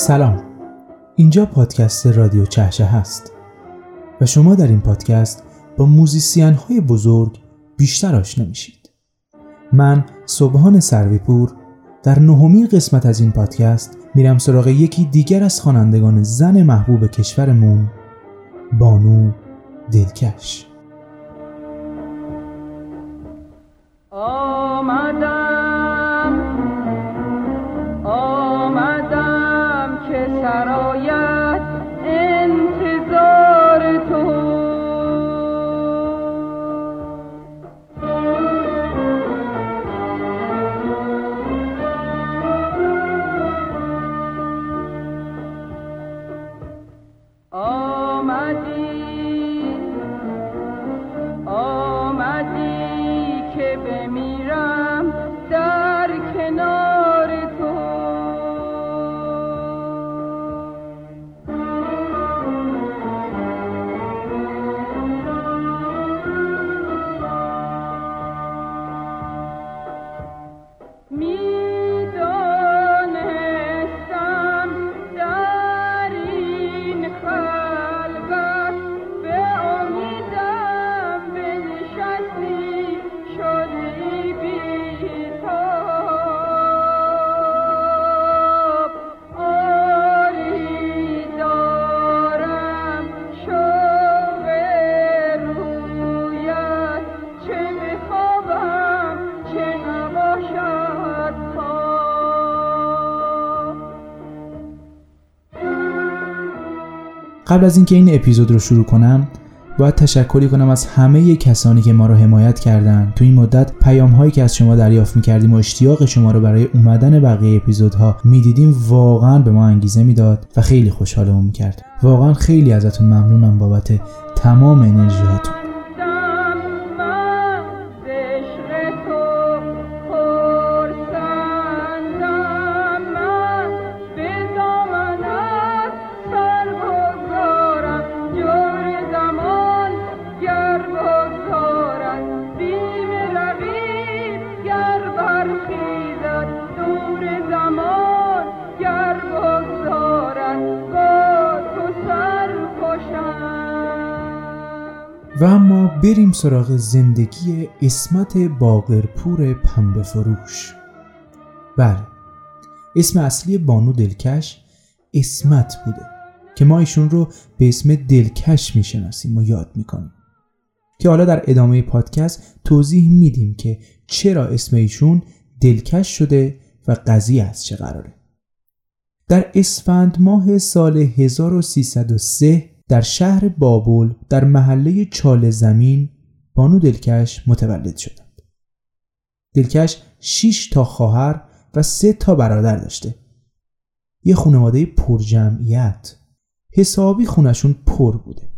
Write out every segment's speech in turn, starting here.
سلام. اینجا پادکست رادیو چهشه هست و شما در این پادکست با موزیسین های بزرگ بیشتر آشنا میشید. من صبحان سرویپور در نهمین قسمت از این پادکست میرم سراغ یکی دیگر از خوانندگان زن محبوب کشورمون بانو دلکش. قبل از اینکه این اپیزود رو شروع کنم باید تشکری کنم از همه کسانی که ما رو حمایت کردن. تو این مدت پیام هایی که از شما دریافت می‌کردیم و اشتیاق شما رو برای اومدن بقیه اپیزودها می‌دیدیم واقعا به ما انگیزه می‌داد و خیلی خوشحالمون می‌کرد واقعا خیلی ازتون ممنونم بابت تمام انرژی هاتون بریم سراغ زندگی اسمت باقرپور پنبه فروش بله اسم اصلی بانو دلکش اسمت بوده که ما ایشون رو به اسم دلکش می‌شناسیم و یاد می‌کنیم. که حالا در ادامه پادکست توضیح میدیم که چرا اسم ایشون دلکش شده و قضیه از چه قراره. در اسفند ماه سال 1303 در شهر بابل در محله چال زمین بانو دلکش متولد شدند. دلکش 6 تا خواهر و سه تا برادر داشته. یه خانواده پر جمعیت. حسابی خونشون پر بوده.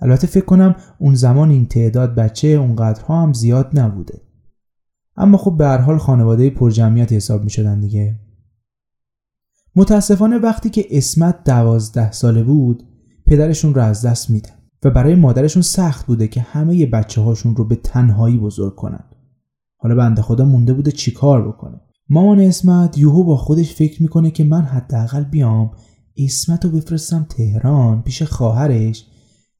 البته فکر کنم اون زمان این تعداد بچه اونقدرها هم زیاد نبوده. اما خب به هر حال خانواده پر جمعیت حساب می شدن دیگه. متاسفانه وقتی که اسمت دوازده ساله بود پدرشون رو از دست میدن و برای مادرشون سخت بوده که همه بچه هاشون رو به تنهایی بزرگ کنن. حالا بنده خدا مونده بوده چیکار بکنه. مامان اسمت یوهو با خودش فکر می‌کنه که من حداقل بیام اسمت رو بفرستم تهران پیش خواهرش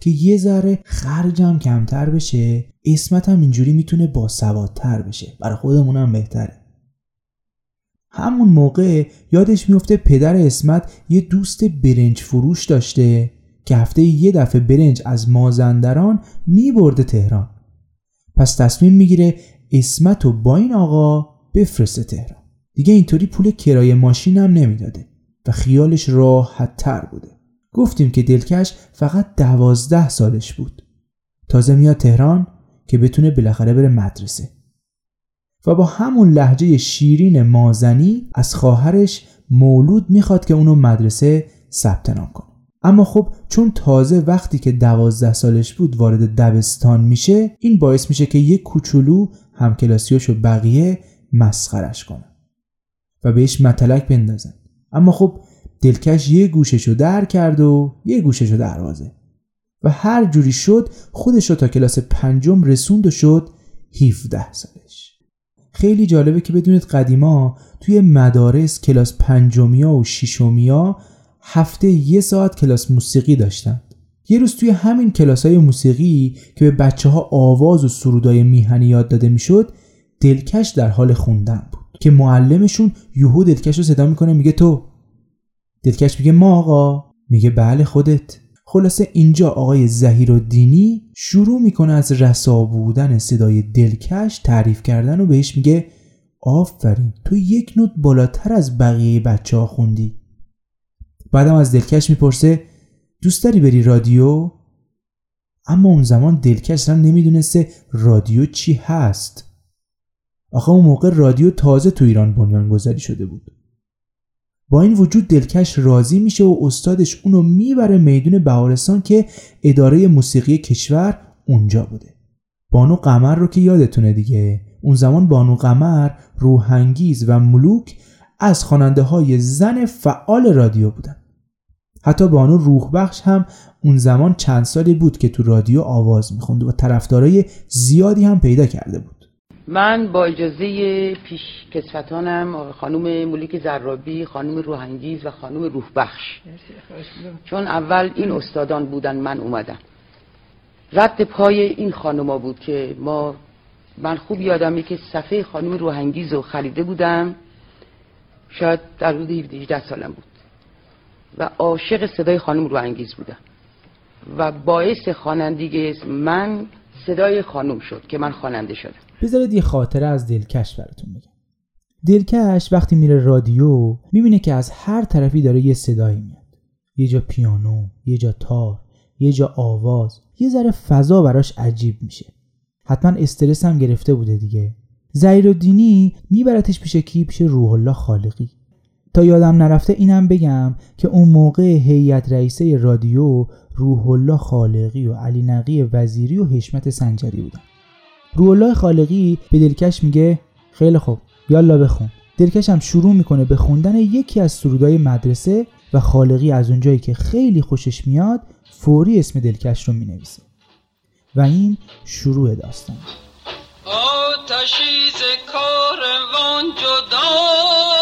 که یه ذره خرجم کمتر بشه. اسمت هم اینجوری می‌تونه باسوادتر بشه. برای خودمونم بهتره. همون موقع یادش میفته پدر اسمت یه دوست برنج فروش داشته. که هفته یه دفعه برنج از مازندران میبرده تهران. پس تصمیم می‌گیره اسمت و با این آقا بفرسته تهران. دیگه اینطوری پول کرایه ماشین هم نمی‌داده و خیالش راحت تر بوده. گفتیم که دلکش فقط دوازده سالش بود. تازه میاد تهران که بتونه بالاخره بره مدرسه. و با همون لحجه شیرین مازنی از خواهرش مولود می‌خواد که اونو مدرسه ثبت نام کنه. اما خب چون تازه وقتی که دوازده سالش بود وارد دبستان میشه این باعث میشه که یک کوچولو همکلاسیاش و بقیه مسخرش کنن و بهش متلک بندازن. اما خب دلکش یه گوششو در کرد و یه گوششو دروازه و هر جوری شد خودش رو تا کلاس پنجم رسوند و شد 17 سالش. خیلی جالبه که بدونید قدیما توی مدارس کلاس پنجمیا و شیشمیا هفته یه ساعت کلاس موسیقی داشتن یه روز توی همین کلاس های موسیقی که به بچه ها آواز و سرودای میهنی یاد داده می‌شد دلکش در حال خوندن بود که معلمشون یوهو دلکش رو صدا می‌کنه میگه تو. دلکش میگه ما آقا. میگه بله خودت. خلاصه اینجا آقای زهیر و دینی شروع می‌کنه از رسا بودن صدای دلکش تعریف کردن و بهش میگه آفرین تو یک نوت بالاتر از بقیه بچه ها خوندی. بعدم از دلکش می‌پرسه دوست داری بری رادیو؟ اما اون زمان دلکش هم نمی‌دونسته رادیو چی هست. آخه اون موقع رادیو تازه تو ایران بنیان گذاری شده بود. با این وجود دلکش راضی میشه و استادش اونو می‌بره میدون بهارستان که اداره موسیقی کشور اونجا بوده. بانو قمر رو که یادتونه دیگه. اون زمان بانو قمر روحنگیز و ملوک از خواننده های زن فعال رادیو بودن. حتی بانو روح بخش هم اون زمان چند سالی بود که تو رادیو آواز می‌خوند و طرفدارای زیادی هم پیدا کرده بود. من با اجازه پیش کسفتانم خانوم ملیک زرابی خانوم روحانگیز و خانوم روح بخش. چون اول این استادان بودن من اومدم. رد پای این خانوما بود که ما من خوب یادمه که صفحه خانوم روحانگیز رو خریده بودم. شاید در حدود 18 سالم بود. و عاشق صدای خانم روحانگیز بودم. و باعث خوانندگی من صدای خانم شد که من خواننده شدم. بذارید یه خاطره از دلکش براتون بگم. دلکش وقتی میره رادیو می‌بینه که از هر طرفی داره یه صدایی میاد. یه جا پیانو یه جا تار یه جا آواز یه ذره فضا براش عجیب میشه. حتما استرس هم گرفته بوده دیگه. زیر و دینی میبرتش پیش کی پیش روح الله خالقی. تا یادم نرفته اینم بگم که اون موقع هیئت رئیسه رادیو روح الله خالقی و علی نقی وزیری و حشمت سنجری بودن. روح الله خالقی به دلکش میگه خیلی خوب یالا بخون. دلکش هم شروع می‌کنه به خوندن یکی از سرودای مدرسه و خالقی از اونجایی که خیلی خوشش میاد فوری اسم دلکش رو می‌نویسه. و این شروع داستان. آتشی کاروان جدا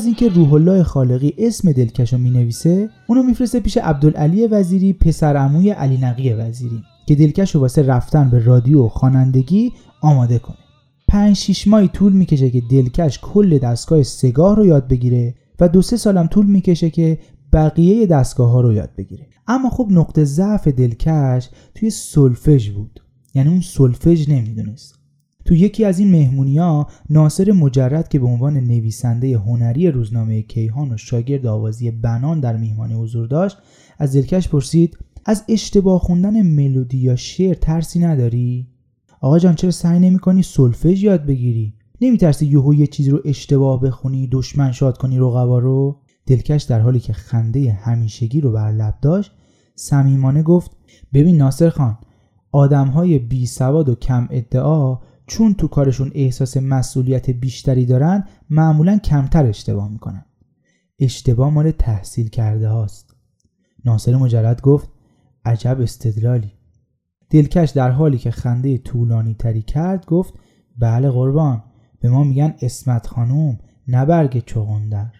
از اینکه روح الله خالقی اسم دلکشو می نویسه اونو میفرسته پیش عبدالعلی وزیری پسر عموی علی نقی وزیری که دلکشو واسه رفتن به رادیو و خوانندگی آماده کنه. پنج شیش ماهی طول می‌کشه که دلکش کل دستگاه سگاه رو یاد بگیره و دو سه سالم طول می‌کشه که بقیه دستگاه ها رو یاد بگیره. اما خب نقطه ضعف دلکش توی سلفژ بود. یعنی اون سلفژ نمی‌دونست. تو یکی از این مهمونی ها ناصر مجرد که به عنوان نویسنده هنری روزنامه کیهان و شاگرد آوازی بنان در میهمانی حضور داشت از دلکش پرسید از اشتباه خوندن ملودی یا شعر ترسی نداری؟ آقا جان چرا سعی نمی کنی سلفژ یاد بگیری؟ نمیترسی یهو یه چیزی رو اشتباه بخونی دشمن شاد کنی رقبا رو؟ دلکش در حالی که خنده همیشگی رو بر لب داشت صمیمانه گفت ببین ناصر خان آدم های بی سواد و کم ادعا چون تو کارشون احساس مسئولیت بیشتری دارن معمولا کمتر اشتباه می‌کنن. اشتباه مال تحصیل کرده هاست. ناصر مجرد گفت عجب استدلالی. دلکش در حالی که خنده طولانی تری کرد گفت بله قربان به ما میگن اسمت خانوم نه برگ چغندر.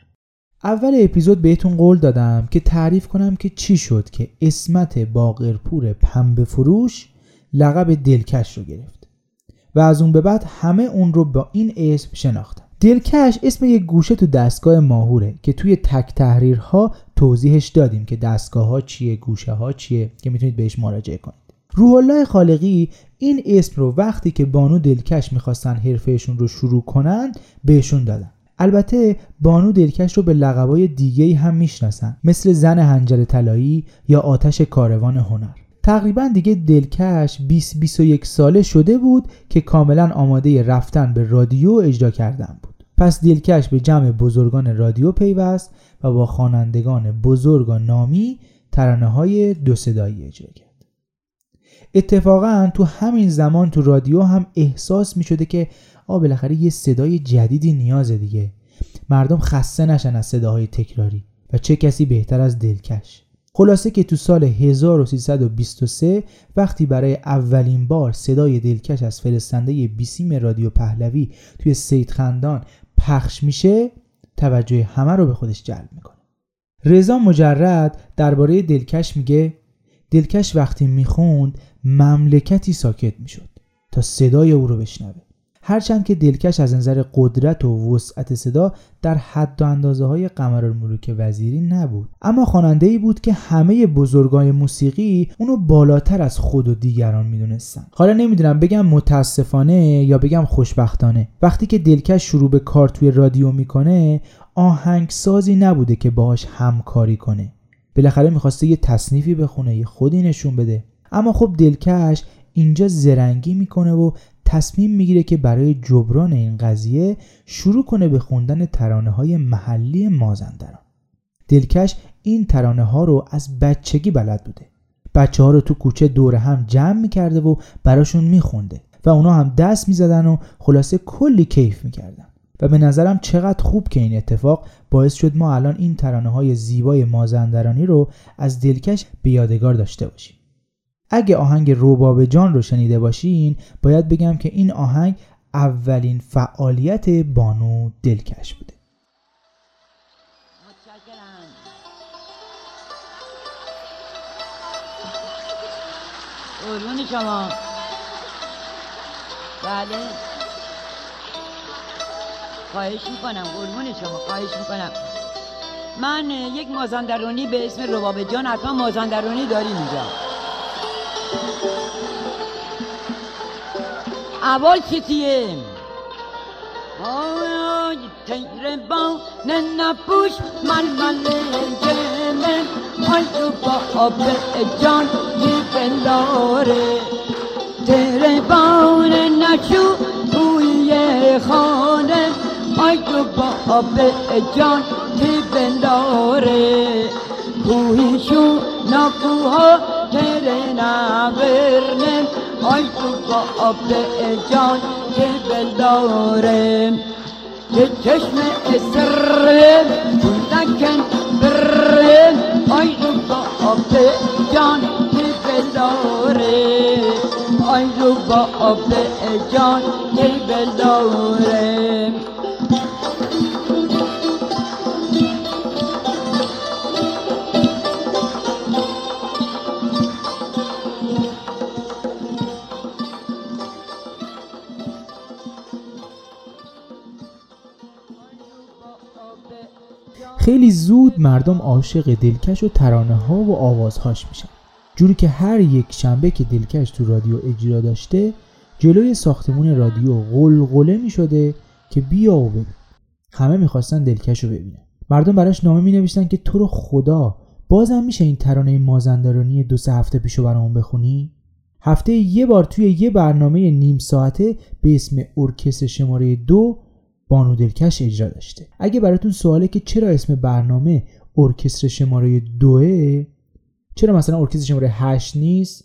اول اپیزود بهتون قول دادم که تعریف کنم که چی شد که اسمت باقرپور پنبه فروش لقب دلکش رو گرفت. و از اون به بعد همه اون رو با این اسم شناختن. دلکش اسم یک گوشه تو دستگاه ماهوره که توی تک تحریرها توضیحش دادیم که دستگاه ها چیه گوشه ها چیه که می‌تونید بهش مراجعه کنید. روح الله خالقی این اسم رو وقتی که بانو دلکش می‌خواستن حرفهشون رو شروع کنن بهشون دادن. البته بانو دلکش رو به لقبای دیگه هم می‌شناسن مثل زن هنجر طلایی یا آتش کاروان هنر. تقریبا دیگه دلکش 20 21 ساله شده بود که کاملا آماده رفتن به رادیو اجرا کردن بود. پس دلکش به جمع بزرگان رادیو پیوست و با خوانندگان بزرگ و نامی ترانه های دو صدایی اجرا کرد. اتفاقا تو همین زمان تو رادیو هم احساس می شده که آ بالاخره یه صدای جدیدی نیازه دیگه. مردم خسته نشن از صداهای تکراری و چه کسی بهتر از دلکش. خلاصه که تو سال 1323 وقتی برای اولین بار صدای دلکش از فرستنده بیسیم رادیو پهلوی توی سید خندان پخش میشه توجه همه رو به خودش جلب می‌کنه. رضا مجرد درباره دلکش میگه دلکش وقتی می‌خوند مملکتی ساکت می‌شد تا صدای او رو بشنوه. هرچند که دلکش از نظر قدرت و وسعت صدا در حد و اندازه های قمرالملوک وزیری نبود. اما خواننده ای بود که همه بزرگای موسیقی اونو بالاتر از خود و دیگران می‌دونستن. حالا نمی‌دونم بگم متاسفانه یا بگم خوشبختانه. وقتی که دلکش شروع به کار توی رادیو می‌کنه آهنگسازی نبوده که باهاش همکاری کنه. بالاخره می‌خواسته یه تصنیفی بخونه یه خودی نشون بده. اما خب دلکش اینجا زرنگی می‌کنه و تصمیم می‌گیره که برای جبران این قضیه شروع کنه به خوندن ترانه های محلی مازندران. دلکش این ترانه ها رو از بچگی بلد بوده. بچه ها رو تو کوچه دور هم جمع می‌کرده و براشون میخونده و اونا هم دست می‌زدن و خلاصه کلی کیف می‌کردن. و به نظرم چقدر خوب که این اتفاق باعث شد ما الان این ترانه های زیبای مازندرانی رو از دلکش به یادگار داشته باشیم. اگه آهنگ روباب جان رو شنیده باشین باید بگم که این آهنگ اولین فعالیت بانو دلکش بوده. قربون شما. بله. خواهش می‌کنم. قربون شما. خواهش می‌کنم. من یک مازندرانی به اسم رباب جان حتما مازندرانی داریم اینجا. اول کتیه آی تیر با نپوش من من جمن آی تو با آب جان کی بنداره تیر بان نشو توی خانه آی تو با آب جان کی بنداره کوهیشو نکوها تیره نبرنم آی تو با آب جان که بلداره که چشم اسره نکن بره. آی تو با آب جان که بلداره آی تو با آب جان که بلداره خیلی زود مردم عاشق دلکش و ترانه ها و آوازهاش میشن. جوری که هر یک شنبه که دلکش تو رادیو اجرا داشته جلوی ساختمون رادیو غلغله می‌شده که بیا و ببین. همه می‌خواستن دلکش رو ببینن. مردم براش نامه می نوشتن که تو رو خدا بازم میشه این ترانه مازندرانی دو سه هفته پیشو برامون بخونی؟ هفته یه بار توی یه برنامه نیم ساعته به اسم ارکستر شماره دو بانو دلکش اجرا داشته. اگه براتون سواله که چرا اسم برنامه ارکستر شماره دوه چرا مثلا ارکستر شماره هشت نیست؟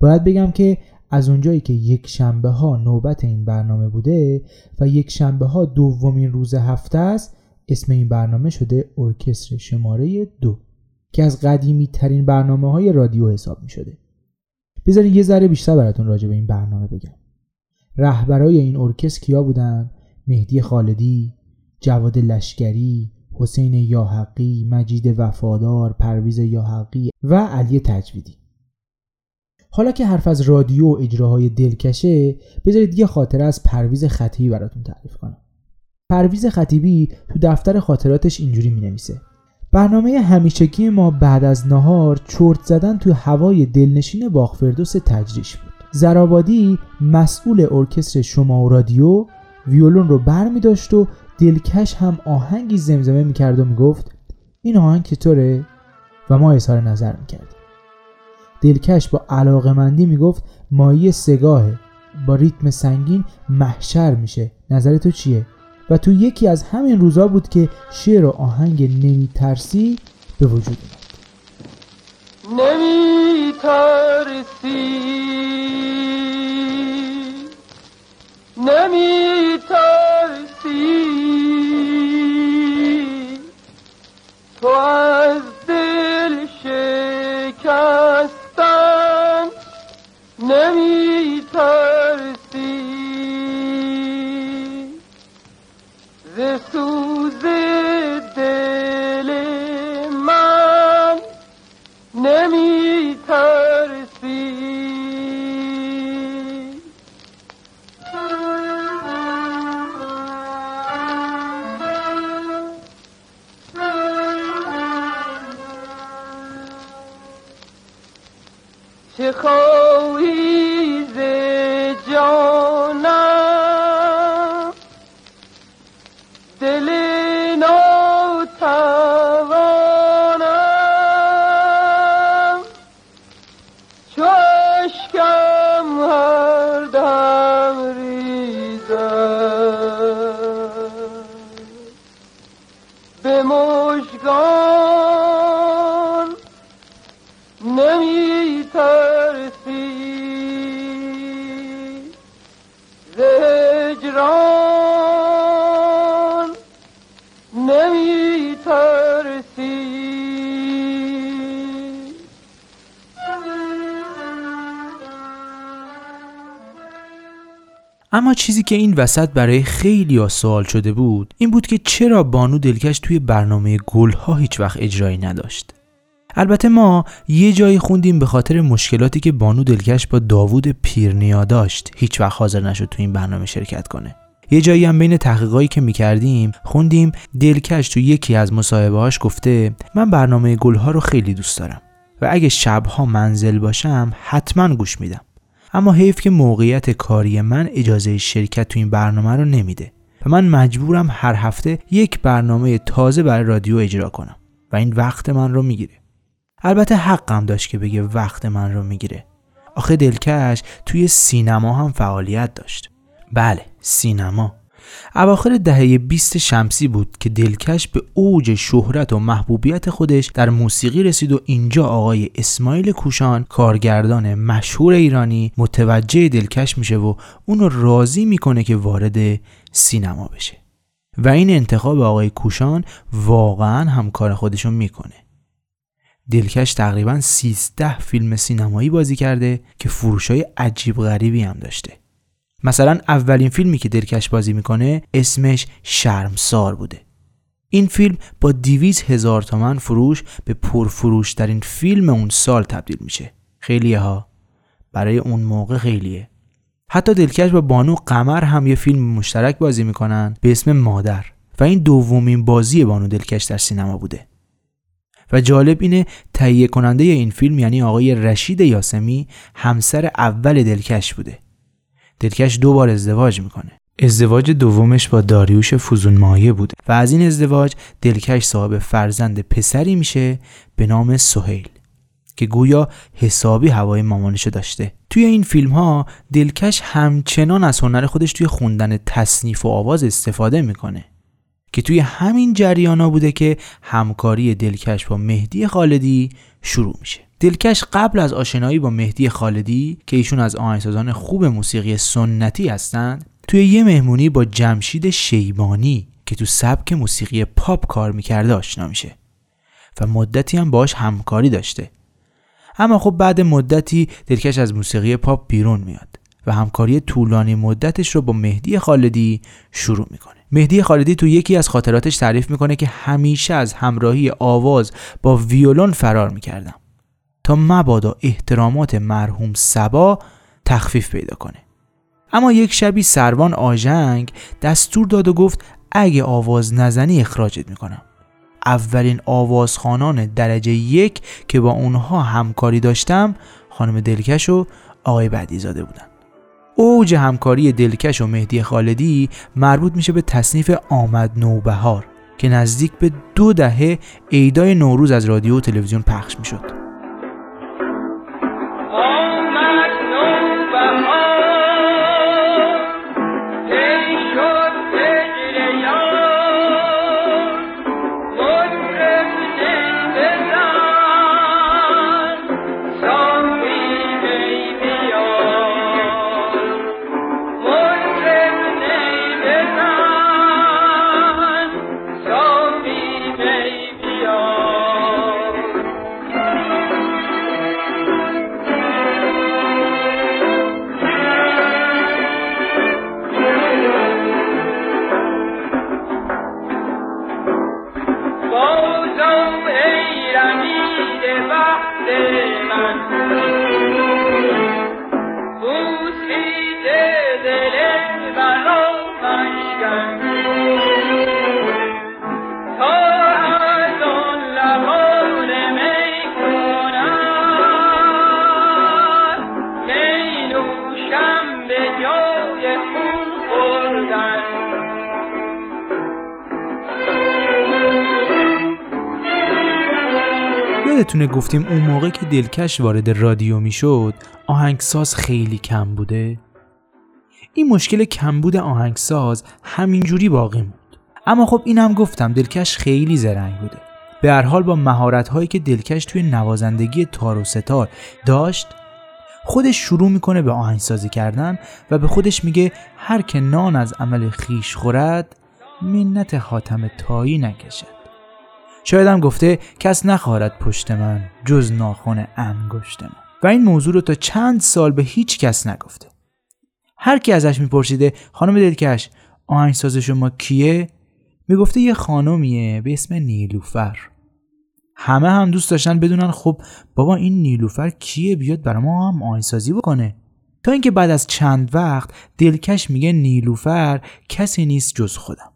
باید بگم که از اونجایی که یک شنبه ها نوبت این برنامه بوده و یک شنبه ها دومین روز هفته است اسم این برنامه شده ارکستر شماره دو که از قدیمی ترین برنامه های رادیو حساب می شده. بذارین یه ذره بیشتر براتون راجع به این برنامه بگم. رهبرای این ارکستر کیا بودن؟ مهدی خالدی، جواد لشکری، حسین یاحقی، مجید وفادار، پرویز یاحقی و علی تجویدی. حالا که حرف از رادیو و اجراهای دلکشه بذارید یه خاطره از پرویز خطیبی براتون تعریف کنم. پرویز خطیبی تو دفتر خاطراتش اینجوری می نویسه. برنامه همیشگی ما بعد از نهار چرت زدن تو هوای دلنشین باغ فردوس تجریش بود. زرابادی مسئول ارکستر شماره دو رادیو ویولون رو بر می داشت و دلکش هم آهنگی زمزمه می کرد و می گفت این آهنگ چطوره؟ و ما اظهار نظر می کردیم. دلکش با علاقمندی می‌گفت مایی سگاهه. با ریتم سنگین محشر میشه. نظر تو چیه؟ و تو یکی از همین روزا بود که شعر و آهنگ نمیترسی به وجود اومد. نمیترسی. نمیترسی تو از دل شکستن نمیترسی. اما چیزی که این وسط برای خیلی ها سوال شده بود این بود که چرا بانو دلکش توی برنامه گلها هیچ وقت اجرایی نداشت. البته ما یه جایی خوندیم به خاطر مشکلاتی که بانو دلکش با داوود پیرنیا داشت. هیچ وقت حاضر نشد تو این برنامه شرکت کنه. یه جایی هم بین تحقیقایی که می‌کردیم خوندیم دلکش تو یکی از مصاحبه هاش گفته من برنامه گلها رو خیلی دوست دارم و اگه شبها منزل باشم حتما گوش میدم. اما حیف که موقعیت کاری من اجازه شرکت تو این برنامه رو نمیده و من مجبورم هر هفته یک برنامه تازه برای رادیو اجرا کنم و این وقت من رو می‌گیره. البته حقم داشت که بگه وقت من رو می‌گیره. آخه دلکش توی سینما هم فعالیت داشت. بله سینما. اواخر دهه 20 شمسی بود که دلکش به اوج شهرت و محبوبیت خودش در موسیقی رسید و اینجا آقای اسماعیل کوشان کارگردان مشهور ایرانی متوجه دلکش میشه و اونو راضی می‌کنه که وارد سینما بشه. و این انتخاب آقای کوشان واقعا هم کار خودشون می‌کنه. دلکش تقریبا 13 فیلم سینمایی بازی کرده که فروشای عجیب غریبی هم داشته. مثلا اولین فیلمی که دلکش بازی می‌کنه اسمش شرمسار بوده. این فیلم با دیویز هزار تومن فروش به پرفروش ترین فیلم اون سال تبدیل میشه. خیلیه ها. برای اون موقع خیلیه. حتی دلکش با بانو قمر هم یه فیلم مشترک بازی می‌کنن به اسم مادر و این دومین بازی بانو دلکش در سینما بوده. و جالب اینه تهیه کننده این فیلم یعنی آقای رشید یاسمی همسر اول دلکش بوده. دلکش دو بار ازدواج می‌کنه. ازدواج دومش با داریوش فوزون مایه بوده و از این ازدواج دلکش صاحب فرزند پسری میشه به نام سهیل که گویا حسابی هوای مامانشو داشته. توی این فیلم ها دلکش همچنان از هنر خودش توی خوندن تصنیف و آواز استفاده می‌کنه. که توی همین جریانا بوده که همکاری دلکش با مهدی خالدی شروع میشه. دلکش قبل از آشنایی با مهدی خالدی که ایشون از آهنگسازان خوب موسیقی سنتی هستند توی یه مهمونی با جمشید شیبانی که تو سبک موسیقی پاپ کار می‌کرده آشنا میشه و مدتی هم باش همکاری داشته. اما خب بعد مدتی دلکش از موسیقی پاپ بیرون میاد. و همکاری طولانی مدتش رو با مهدی خالدی شروع می‌کنه. مهدی خالدی تو یکی از خاطراتش تعریف می‌کنه که همیشه از همراهی آواز با ویولون فرار می‌کردم تا مبادا احترامات مرحوم سبا تخفیف پیدا کنه. اما یک شبی سروان آژنگ دستور داد و گفت اگه آواز نزنی اخراجت می‌کنم. اولین آوازخانان درجه یک که با اونها همکاری داشتم خانم دلکش و آقای بدیزاده بودن. اوج همکاری دلکش و مهدی خالدی مربوط میشه به تصنیف آمد نوبهار که نزدیک به دو دهه عیدای نوروز از رادیو و تلویزیون پخش می‌شد. Daylight. یادتونه گفتیم اون موقع که دلکش وارد رادیو می‌شد آهنگساز خیلی کم بوده؟ این مشکل کمبود آهنگساز همینجوری باقی موند. اما خب اینم گفتم دلکش خیلی زرنگ بوده. به هر حال با مهارت هایی که دلکش توی نوازندگی تار و ستار داشت خودش شروع می‌کنه به آهنگسازی کردن و به خودش میگه هر که نان از عمل خیش خورد منت حاتم تایی نکشد. شاید هم گفته کس نخواهد پشت من جز ناخن انگشت من و این موضوع رو تا چند سال به هیچ کس نگفته. هر کی ازش میپرسیده خانم دلکش آهنگساز شما کیه؟ می‌گفته یه خانمیه به اسم نیلوفر. همه هم دوست داشتن بدونن خب بابا این نیلوفر کیه؟ بیاد برای ما هم آهنگسازی بکنه. تا اینکه بعد از چند وقت دلکش میگه نیلوفر کسی نیست جز خودم.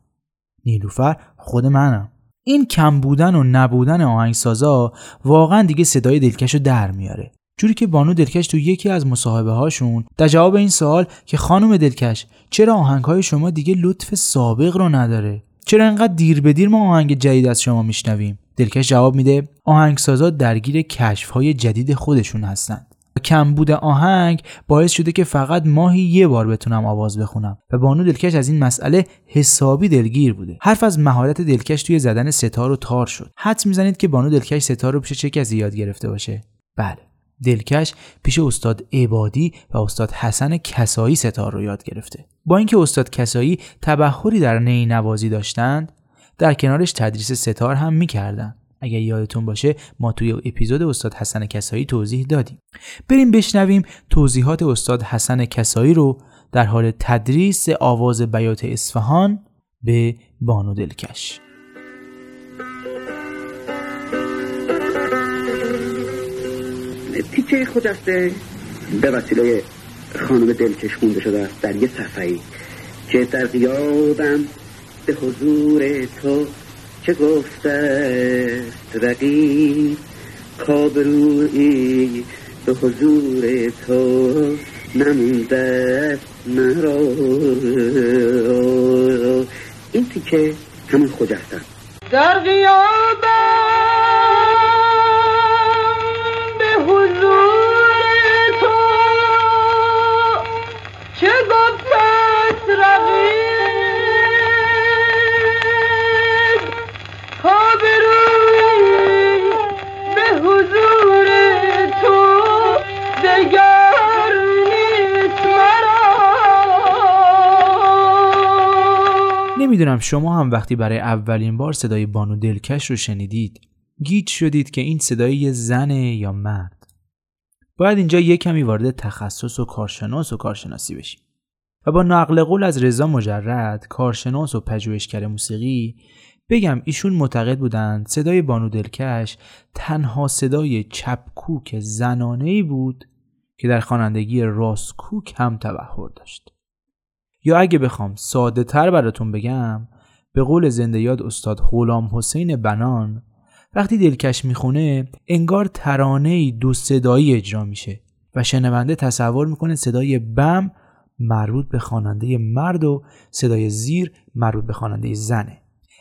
نیلوفر خود منم. این کم بودن و نبودن آهنگسازا واقعا دیگه صدای دلکش رو در میاره. جوری که بانو دلکش تو یکی از مصاحبه هاشون در جواب این سوال که خانم دلکش چرا آهنگ های شما دیگه لطف سابق رو نداره؟ چرا انقدر دیر به دیر ما آهنگ جدید از شما میشنویم؟ دلکش جواب میده آهنگسازا درگیر کشف های جدید خودشون هستند کمبود آهنگ باعث شده که فقط ماهی یه بار بتونم آواز بخونم. و بانو دلکش از این مسئله حسابی دلگیر بوده. حرف از مهارت دلکش توی زدن ستار و تار شد. حدس می‌زنید که بانو دلکش ستار رو پیش چه کسی یاد گرفته باشه؟ بله. دلکش پیش استاد عبادی و استاد حسن کسایی ستار رو یاد گرفته. با اینکه استاد کسایی تبهری در نی نوازی داشتند در کنارش تدریس ستار هم می‌کردند. اگر یادتون باشه ما توی اپیزود استاد حسن کسایی توضیح دادیم. بریم بشنویم توضیحات استاد حسن کسایی رو در حال تدریس آواز بیات اصفهان به بانو دلکش. تیکه خجسته به وسیله خانم دلکش خونده شده است در یه صفحه‌ای که در قیابم به حضور تو چه گفته رقیب؟ کابروی به حضور تو نمونده مرا. این تیکه همون خجسته در غیابم به حضور تو چه گفت نمی‌دونم شما هم وقتی برای اولین بار صدای بانو دلکش رو شنیدید گیج شدید که این صدای یه زنه یا مرد. باید اینجا یه کمی وارد تخصص و کارشناس و کارشناسی بشیم. و با نقل قول از رضا مجرد کارشناس و پژوهشگر موسیقی بگم ایشون معتقد بودند صدای بانو دلکش تنها صدای چپکوک زنانه ای بود که در خوانندگی راستکوک هم تبهر داشت. یا اگه بخوام ساده تر براتون بگم به قول زنده یاد استاد غلام حسین بنان وقتی دلکش می‌خونه انگار ترانه دو صدایی اجرا میشه و شنونده تصور می‌کنه صدای بم مربوط به خواننده مرد و صدای زیر مربوط به خواننده زنه.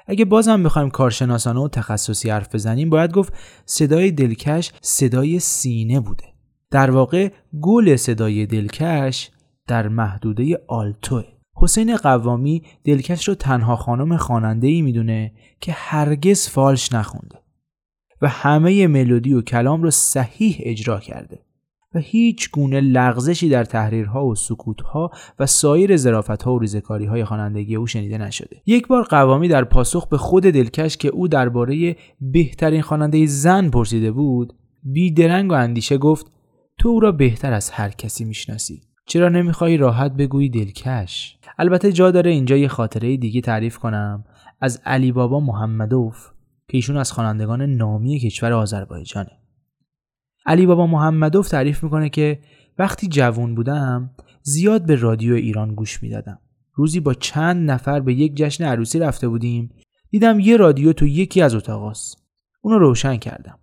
اگه بازم بخوایم کارشناسانه و تخصصی حرف بزنیم باید گفت صدای دلکش صدای سینه بوده. در واقع گل صدای دلکش در محدوده آلتوه حسین قوامی دلکش رو تنها خانم خاننده ای می‌دونه که هرگز فالش نخونده و همه ملودی و کلام رو صحیح اجرا کرده و هیچ گونه لغزشی در تحریرها و سکوتها و سایر ظرافتها و ریزکاری های خوانندگی او شنیده نشده. یک بار قوامی در پاسخ به خود دلکش که او درباره بهترین خواننده زن پرسیده بود بیدرنگ و اندیشه گفت تو او را بهتر از هر کسی می‌شناسی. چرا نمی‌خوای راحت بگویی دلکش البته جا داره اینجا یه خاطره دیگه تعریف کنم از علی بابا محمدوف که ایشون از خوانندگان نامی کشور آذربایجانه علی بابا محمدوف تعریف می‌کنه که وقتی جوون بودم زیاد به رادیو ایران گوش می‌دادم. روزی با چند نفر به یک جشن عروسی رفته بودیم دیدم یه رادیو تو یکی از اتاقاست. اونو روشن کردم.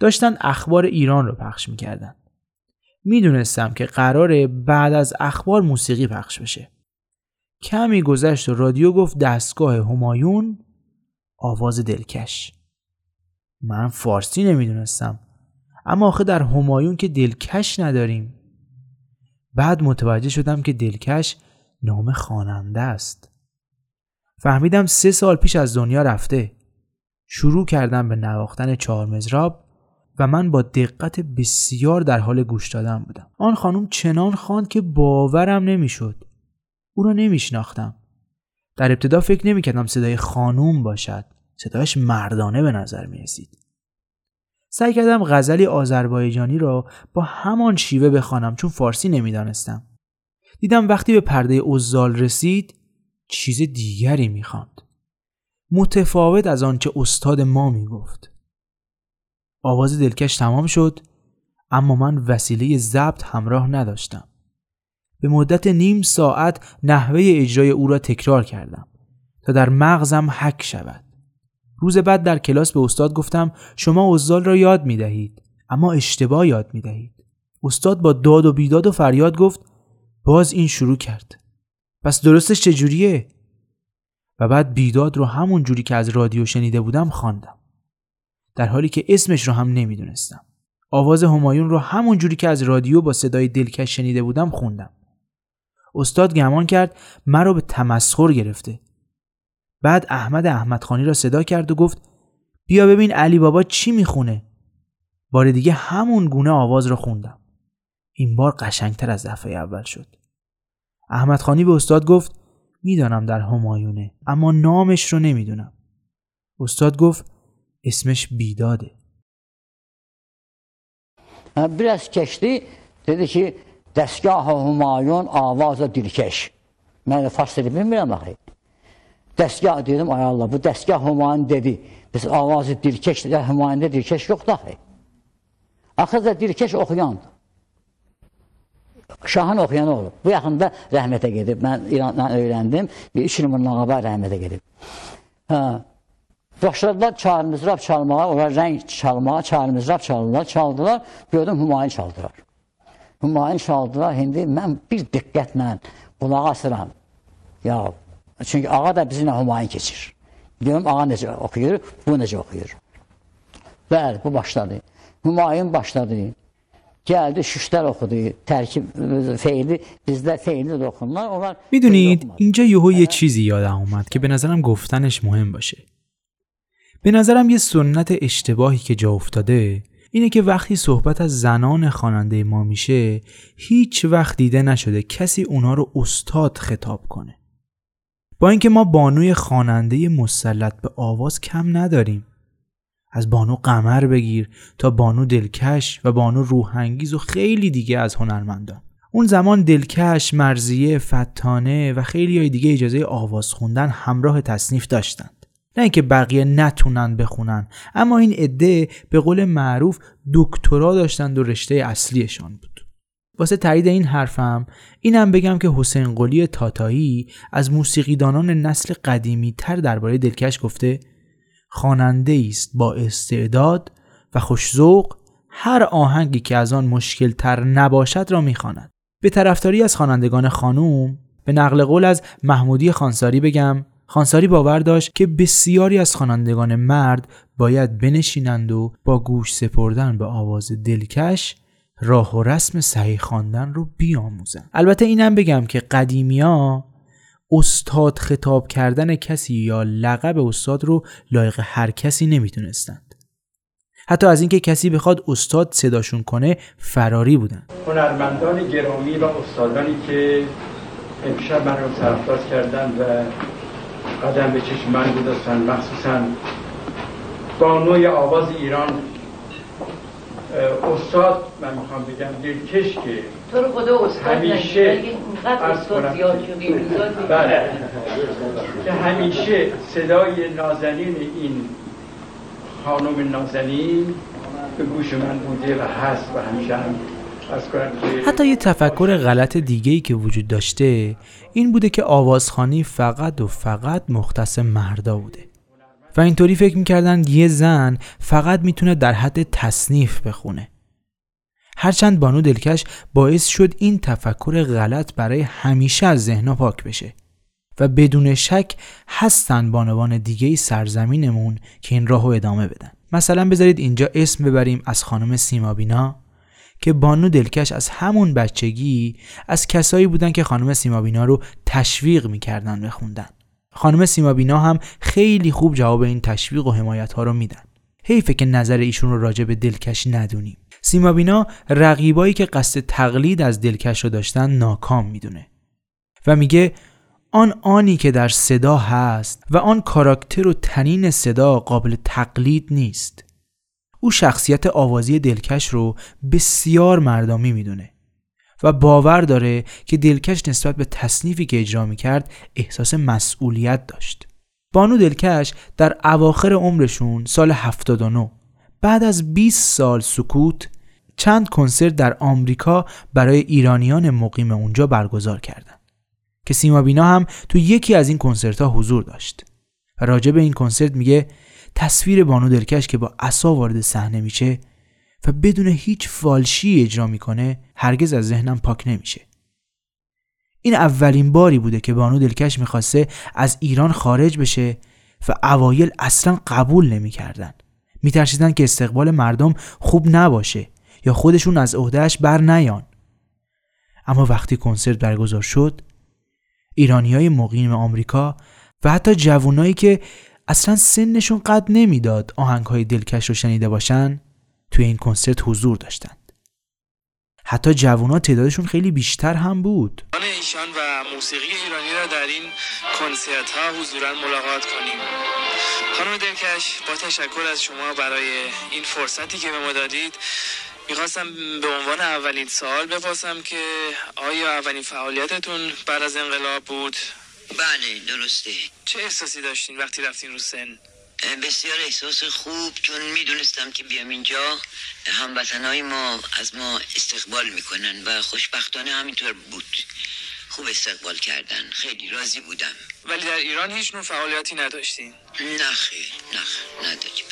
داشتن اخبار ایران رو پخش می‌کردن. می‌دونستم که قراره بعد از اخبار موسیقی پخش بشه. کمی گذشت و رادیو گفت دستگاه همایون آواز دلکش. من فارسی نمی‌دونستم. اما آخه در همایون که دلکش نداریم. بعد متوجه شدم که دلکش نام خواننده است. فهمیدم سه سال پیش از دنیا رفته. شروع کردم به نواختن چهار مزراب و من با دقت بسیار در حال گوش دادن بودم آن خانم چنان خواند که باورم نمی‌شد او را نمیشناختم در ابتدا فکر نمی‌کردم صدای خانوم باشد صدایش مردانه به نظر می رسید. سعی کردم غزلی آذربایجانی را با همان شیوه بخوانم چون فارسی نمی‌دانستم. دیدم وقتی به پرده ازال رسید چیز دیگری می‌خواند. متفاوت از آنچه استاد ما می‌گفت. آواز دلکش تمام شد اما من وسیله ضبط همراه نداشتم. به مدت نیم ساعت نحوه اجرای او را تکرار کردم تا در مغزم حک شود. روز بعد در کلاس به استاد گفتم شما ازال را یاد می دهید اما اشتباه یاد می دهید. استاد با داد و بیداد و فریاد گفت باز این شروع کرد. پس درستش چجوریه؟ و بعد بیداد رو همون جوری که از رادیو شنیده بودم خواندم. در حالی که اسمش رو هم نمی‌دونستم. آواز همایون رو همون جوری که از رادیو با صدای دلکش شنیده بودم خوندم. استاد گمان کرد مرا به تمسخر گرفته. بعد احمد احمدخانی را صدا کرد و گفت بیا ببین علی بابا چی می‌خونه. بار دیگه همون گونه آواز را خوندم. این بار قشنگتر از دفعه اول شد. احمدخانی به استاد گفت می‌دانم در همایونه اما نامش رو نمی‌دونم. استاد گفت اسمش بیداده biraz keçdi dedi ki dəstgah Humayun avazı dirkeş mən də fars dili bilmirəm axı Dəstgah dedim, ay Allah, bu dəstgah Humayun dedi. Biz avazı dirkeş, ya Humayunda dirkeş yoxdur axı. Axı da dirkeş oxuyandır. Şahın oxuyanı olub. Bu yaxında rəhmətə gedib. Mən İrandan öyrəndim. Bir üç il bundan qabaq rəhmətə gedib. Hə. Başladılar çar mizrab çalmağa, onlar rəng çalmağa, çar mizrab çaldılar, çaldılar. Gördüm Humayun çaldılar. Humayun çaldılar. İndi mən bir diqqətlə qulaq asıram. Ya Çünki ağa da bizimlə Humayun keçir. Görüm ağa necə oxuyur, bu necə oxuyur. Bəli, bu başladı. Humayun başladı. می‌دونید اینجا یهو یه چیزی یادم اومد که به نظرم گفتنش مهم باشه. به نظرم یه سنت اشتباهی که جا افتاده اینه که وقتی صحبت از زنان خواننده ما میشه هیچ وقت دیده نشده کسی اونا رو استاد خطاب کنه. با اینکه ما بانوی خواننده مسلط به آواز کم نداریم از بانو قمر بگیر تا بانو دلکش و بانو روحانگیز و خیلی دیگه از هنرمندان اون زمان دلکش، مرزیه، فتانه و خیلی های دیگه اجازه آواز خوندن همراه تصنیف داشتند. نه اینکه بقیه نتونن بخونن اما این عده به قول معروف دکترا داشتند و رشته اصلیشان بود. واسه تایید این حرفم اینم بگم که حسین قلی تاتایی از موسیقیدانان نسل قدیمی تر درباره دلکش گفته خواننده است با استعداد و خوشذوق هر آهنگی که از آن مشکل تر نباشد را می‌خواند. به طرفداری از خوانندگان خانوم به نقل قول از محمودی خانساری بگم خانساری باور داشت که بسیاری از خوانندگان مرد باید بنشینند و با گوش سپردن به آواز دلکش راه و رسم صحیح خواندن رو بیاموزن البته اینم بگم که قدیمیا استاد خطاب کردن کسی یا لقب استاد رو لایق هر کسی نمی‌تونستند. حتی از اینکه کسی بخواد استاد صداشون کنه فراری بودن. هنرمندان گرامی و استادانی که امشب من رو طرفدار کردن و قدم به چشم من گذاشتن مخصوصا بانوی آواز ایران. استاد من می‌خوام بگم دلکش که تو رو خدا استاد همیشه استاد زیاد بله. که همیشه صدای نازنین این خانم نازنین به گوش من بوده و هست و همیشه هم از کنم حتی یه تفکر غلط دیگه که وجود داشته این بوده که آوازخانی فقط و فقط مختص مردا بوده. و اینطوری فکر می‌کردن یه زن فقط می‌تونه در حد تصنیف بخونه. هرچند بانو دلکش باعث شد این تفکر غلط برای همیشه از ذهنها پاک بشه و بدون شک هستن بانوان دیگه سرزمینمون که این راهو ادامه بدن. مثلا بذارید اینجا اسم ببریم از خانم سیمابینا که بانو دلکش از همون بچگی از کسایی بودن که خانم سیمابینا رو تشویق می‌کردن بخوندن خانم سیمابینا هم خیلی خوب جواب این تشویق و حمایت ها رو میدن. حیفه که نظر ایشون رو راجع به دلکش ندونیم. سیمابینا رقیبایی که قصد تقلید از دلکش رو داشتن ناکام می‌دونه. و میگه آن آنی که در صدا هست و آن کاراکتر و تنین صدا قابل تقلید نیست. او شخصیت آوازی دلکش رو بسیار مردمی می‌دونه و باور داره که دلکش نسبت به تصنیفی که اجرا می‌کرد احساس مسئولیت داشت. بانو دلکش در اواخر عمرشون سال 79 بعد از 20 سال سکوت چند کنسرت در آمریکا برای ایرانیان مقیم اونجا برگزار کردند که سیما بینا هم تو یکی از این کنسرت ها حضور داشت. و این کنسرت میگه تصویر بانو دلکش که با عصا وارد صحنه میشه و بدون هیچ فالشی اجرا می‌کنه هرگز از ذهنم پاک نمیشه. این اولین باری بوده که بانو دلکش می‌خواسته از ایران خارج بشه و اوایل اصلا قبول نمی‌کردن. میترسیدن که استقبال مردم خوب نباشه یا خودشون از عهدهش بر نیان. اما وقتی کنسرت برگزار شد ایرانی های مقیم آمریکا و حتی جوانایی که اصلا سنشون قد نمی‌داد آهنگ های دلکش رو شنیده باشن؟ توی این کنسرت حضور داشتند. حتی جوونا تعدادشون خیلی بیشتر هم بود. ایشان و موسیقی ایرانی را در این کنسرت ها حضورا ملاقات کنیم. خانم دلکش با تشکر از شما برای این فرصتی که به ما دادید می‌خواستم به عنوان اولین سال بپرسم که آیا اولین فعالیتتون بعد از انقلاب بود؟ بله درسته. چه احساسی داشتین وقتی رفتین رو سن؟ بسیار احساس خوب چون می‌دونستم که بیام اینجا. هموطنهای ما از ما استقبال می‌کنن و خوشبختانه همینطور بود. خوب استقبال کردن خیلی راضی بودم. ولی در ایران هیچ نوع فعالیتی نداشتین؟ نه خیر نه خیر نداشت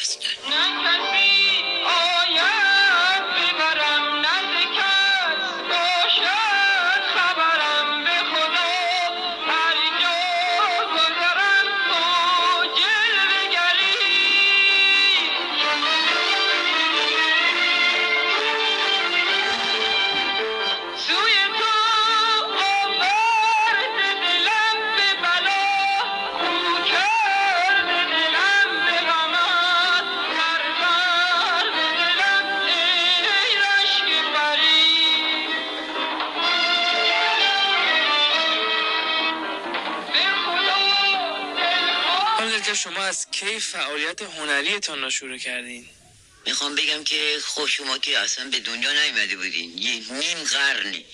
شما از کی فعالیت هنریتان را شروع کردین؟ می‌خوام بگم که خب شما که اصلا به دنیا نیومده بودین یه نیم قرنی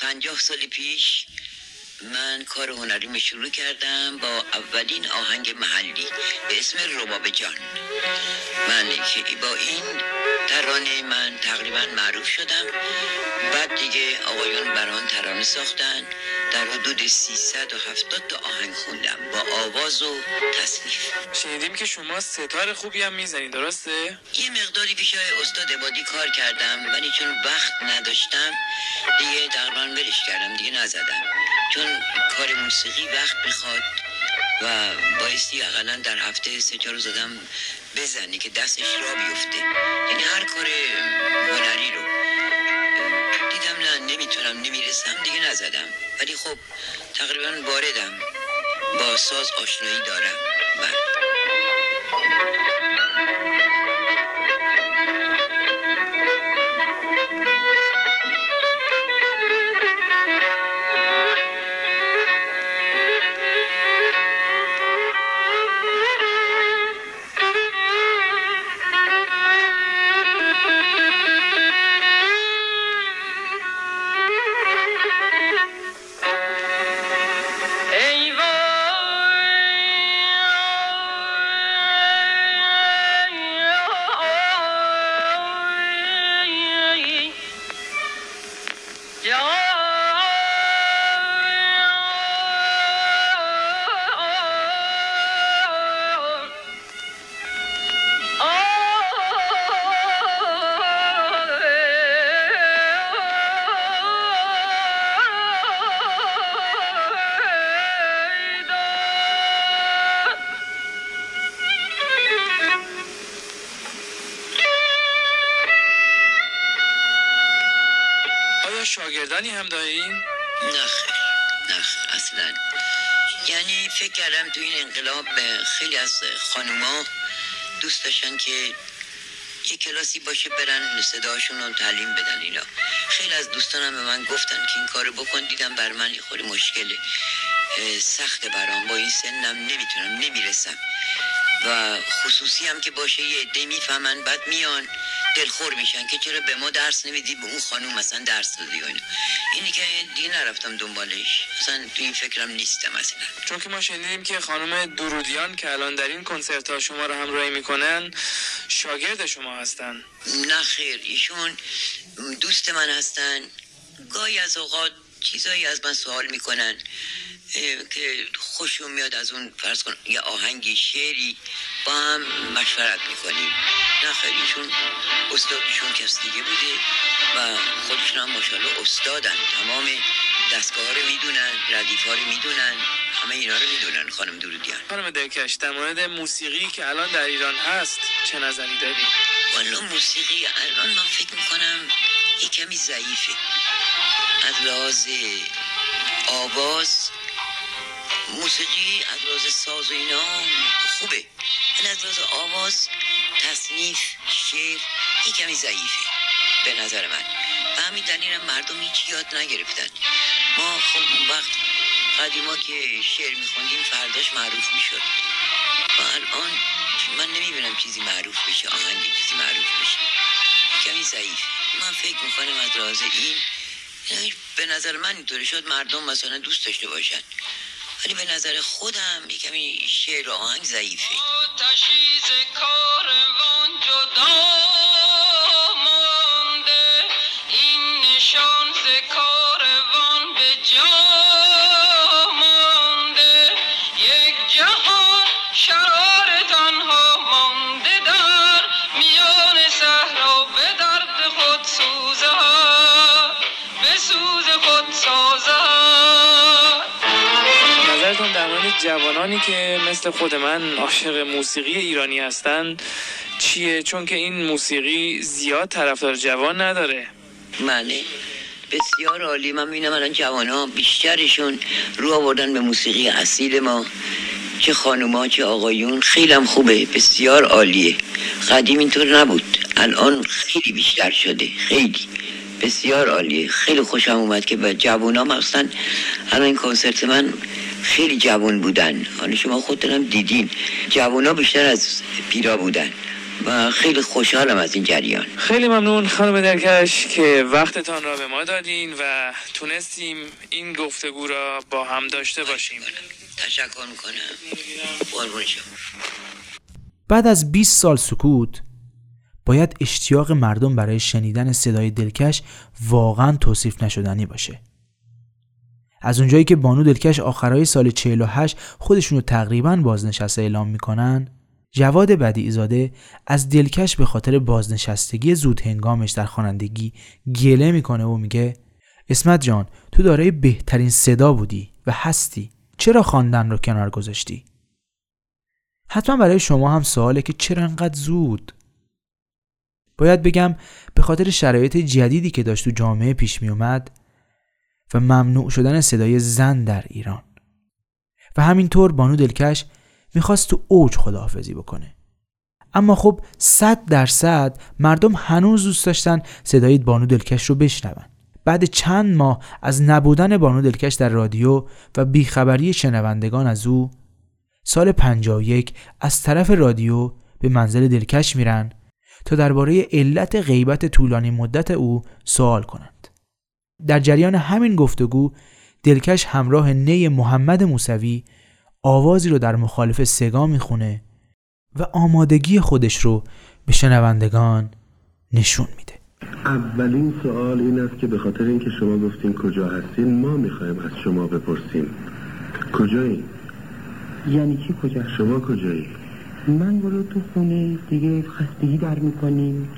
پنجاه سال پیش من کار هنریمو شروع کردم با اولین آهنگ محلی به اسم رباب جان. من با این ترانه من تقریبا معروف شدم بعد دیگه آقایون بران ترانه ساختن. در حدود 370 تا آهنگ خوندم با آواز و تصنیف. شنیدیم که شما ستار خوبی هم می‌زنید درسته؟ یه مقداری پیش استاد عبادی کار کردم ولی چون وقت نداشتم دیگه تقریبا ولش کردم دیگه نزدم. چون کار موسیقی وقت می‌خواد و بایستی اقلا در هفته سه چهار روز آدم بزنی که دستش را بیفته. یعنی هر کار هنری رو. نمی‌تونم نمی‌رسم دیگه نزدم. ولی خب تقریبا واردم. با ساز آشنایی دارم. بله. انقلاب خیلی از خانوما دوست داشتن که یه کلاسی باشه برن صداشون رو تعلیم بدن اینا. خیلی از دوستانم به من گفتن که این کارو بکن دیدم بر من خوری مشکله سخت برام. با این سنم نمی‌تونم نمی‌رسم. و خصوصی هم که باشه یه عده می‌فهمن بعد میان. دلخور میشن که چرا به ما درس نمیدی به اون خانوم مثلا درس دادی و اینا. اینی که دیگه نرفتم دنبالش. اصلا تو این فکرم نیستم اصلا. چون که ما شنیدیم که خانم درودیان که الان در این کنسرت ها شما رو همراهی می‌کنن شاگرد شما هستن. نه خیر ایشون دوست من هستن. گاهی از اوقات چیزایی از من سوال می‌کنن. که خوشم میاد از اون فرض کن یه آهنگی شعری با هم مشورت می‌کنیم. نه خیر ایشون استادشون کس دیگه بوده و خودشون هم ماشاءالله استادن. تمام دستگاه ها رو می‌دونن ردیف ها رو می‌دونن همه اینا رو می‌دونن خانم درودیان. خانم دلکش در مورد موسیقی که الان در ایران هست چه نظری دارید؟ والا موسیقی الان من فکر می‌کنم یه کمی ضعیفه. از لحاظ آواز موسیقی از لحاظ ساز و اینا خوبه. ولی از لحاظ آواز تصنیف شعر یه کمی ضعیفه به نظر من. و همین دلیل مردم هیچ یاد نگرفتن. ما خب اون وقت قدیما که شعر میخوندیم فرداش معروف می‌شد. و الان من نمی‌بینم چیزی معروف بشه آهنگی چیزی معروف بشه. کمی ضعیف من فکر می‌کنم از لحاظ این به نظر من اینطوری شد مردم مثلا دوست داشته باشن. ولی به نظر خودم یه کمی شعر آهنگ ضعیفه. آتشی ز کاروان جدا مانده این نشان جوانانی که مثل خود من عاشق موسیقی ایرانی هستن چیه؟ چون که این موسیقی زیاد طرفدار جوان نداره. بله. بسیار عالی. من می‌بینم الان جوان ها بیشترشون رو آوردن به موسیقی اصیل ما. چه خانوما چه آقایون. خیلی هم خوبه. بسیار عالیه. قدیم اینطور نبود. الان خیلی بیشتر شده. خیلی. بسیار عالیه. خیلی خوشم اومد که به جوان ها الان این کنسرت من خیلی جوان بودن. حالا شما خودتونم دیدین. جوان ها بیشتر از پیرا بودن. و خیلی خوشحالم از این جریان. خیلی ممنون خانم درکش که وقتتان را به ما دادین و تونستیم این گفتگو را با هم داشته باشیم. تشکر می‌کنم. بعد از 20 سال سکوت باید اشتیاق مردم برای شنیدن صدای دلکش واقعا توصیف نشدنی باشه. از اونجایی که بانو دلکش آخرای سال 48 خودشون رو تقریبا بازنشسته اعلام می‌کنن جواد بدیعزاده از دلکش به خاطر بازنشستگی زود هنگامش در خوانندگی گله می‌کنه و میگه اسمت جان تو دارای بهترین صدا بودی و هستی. چرا خواندن رو کنار گذاشتی؟ حتما برای شما هم سواله که چرا انقدر زود. باید بگم به خاطر شرایط جدیدی که داشت تو جامعه پیش می اومد و ممنوع شدن صدای زن در ایران. و همینطور بانو دلکش می‌خواست تو اوج خداحافظی بکنه. اما خب صد درصد مردم هنوز دوست داشتن صدای بانو دلکش رو بشنون. بعد چند ماه از نبودن بانو دلکش در رادیو و بیخبری شنوندگان از او سال 51 از طرف رادیو به منزل دلکش میرن تا درباره علت غیبت طولانی مدت او سوال کنند. در جریان همین گفتگو دلکش همراه نی محمد موسوی آوازی رو در مخالف سگا می‌خونه و آمادگی خودش رو به شنوندگان نشون میده. اولین سوال این است که به خاطر اینکه شما گفتین کجا هستین ما می‌خوایم از شما بپرسیم کجایی؟ یعنی چی کجا شما کجایی؟ من برو تو خونه دیگه خستگی در می‌کنیم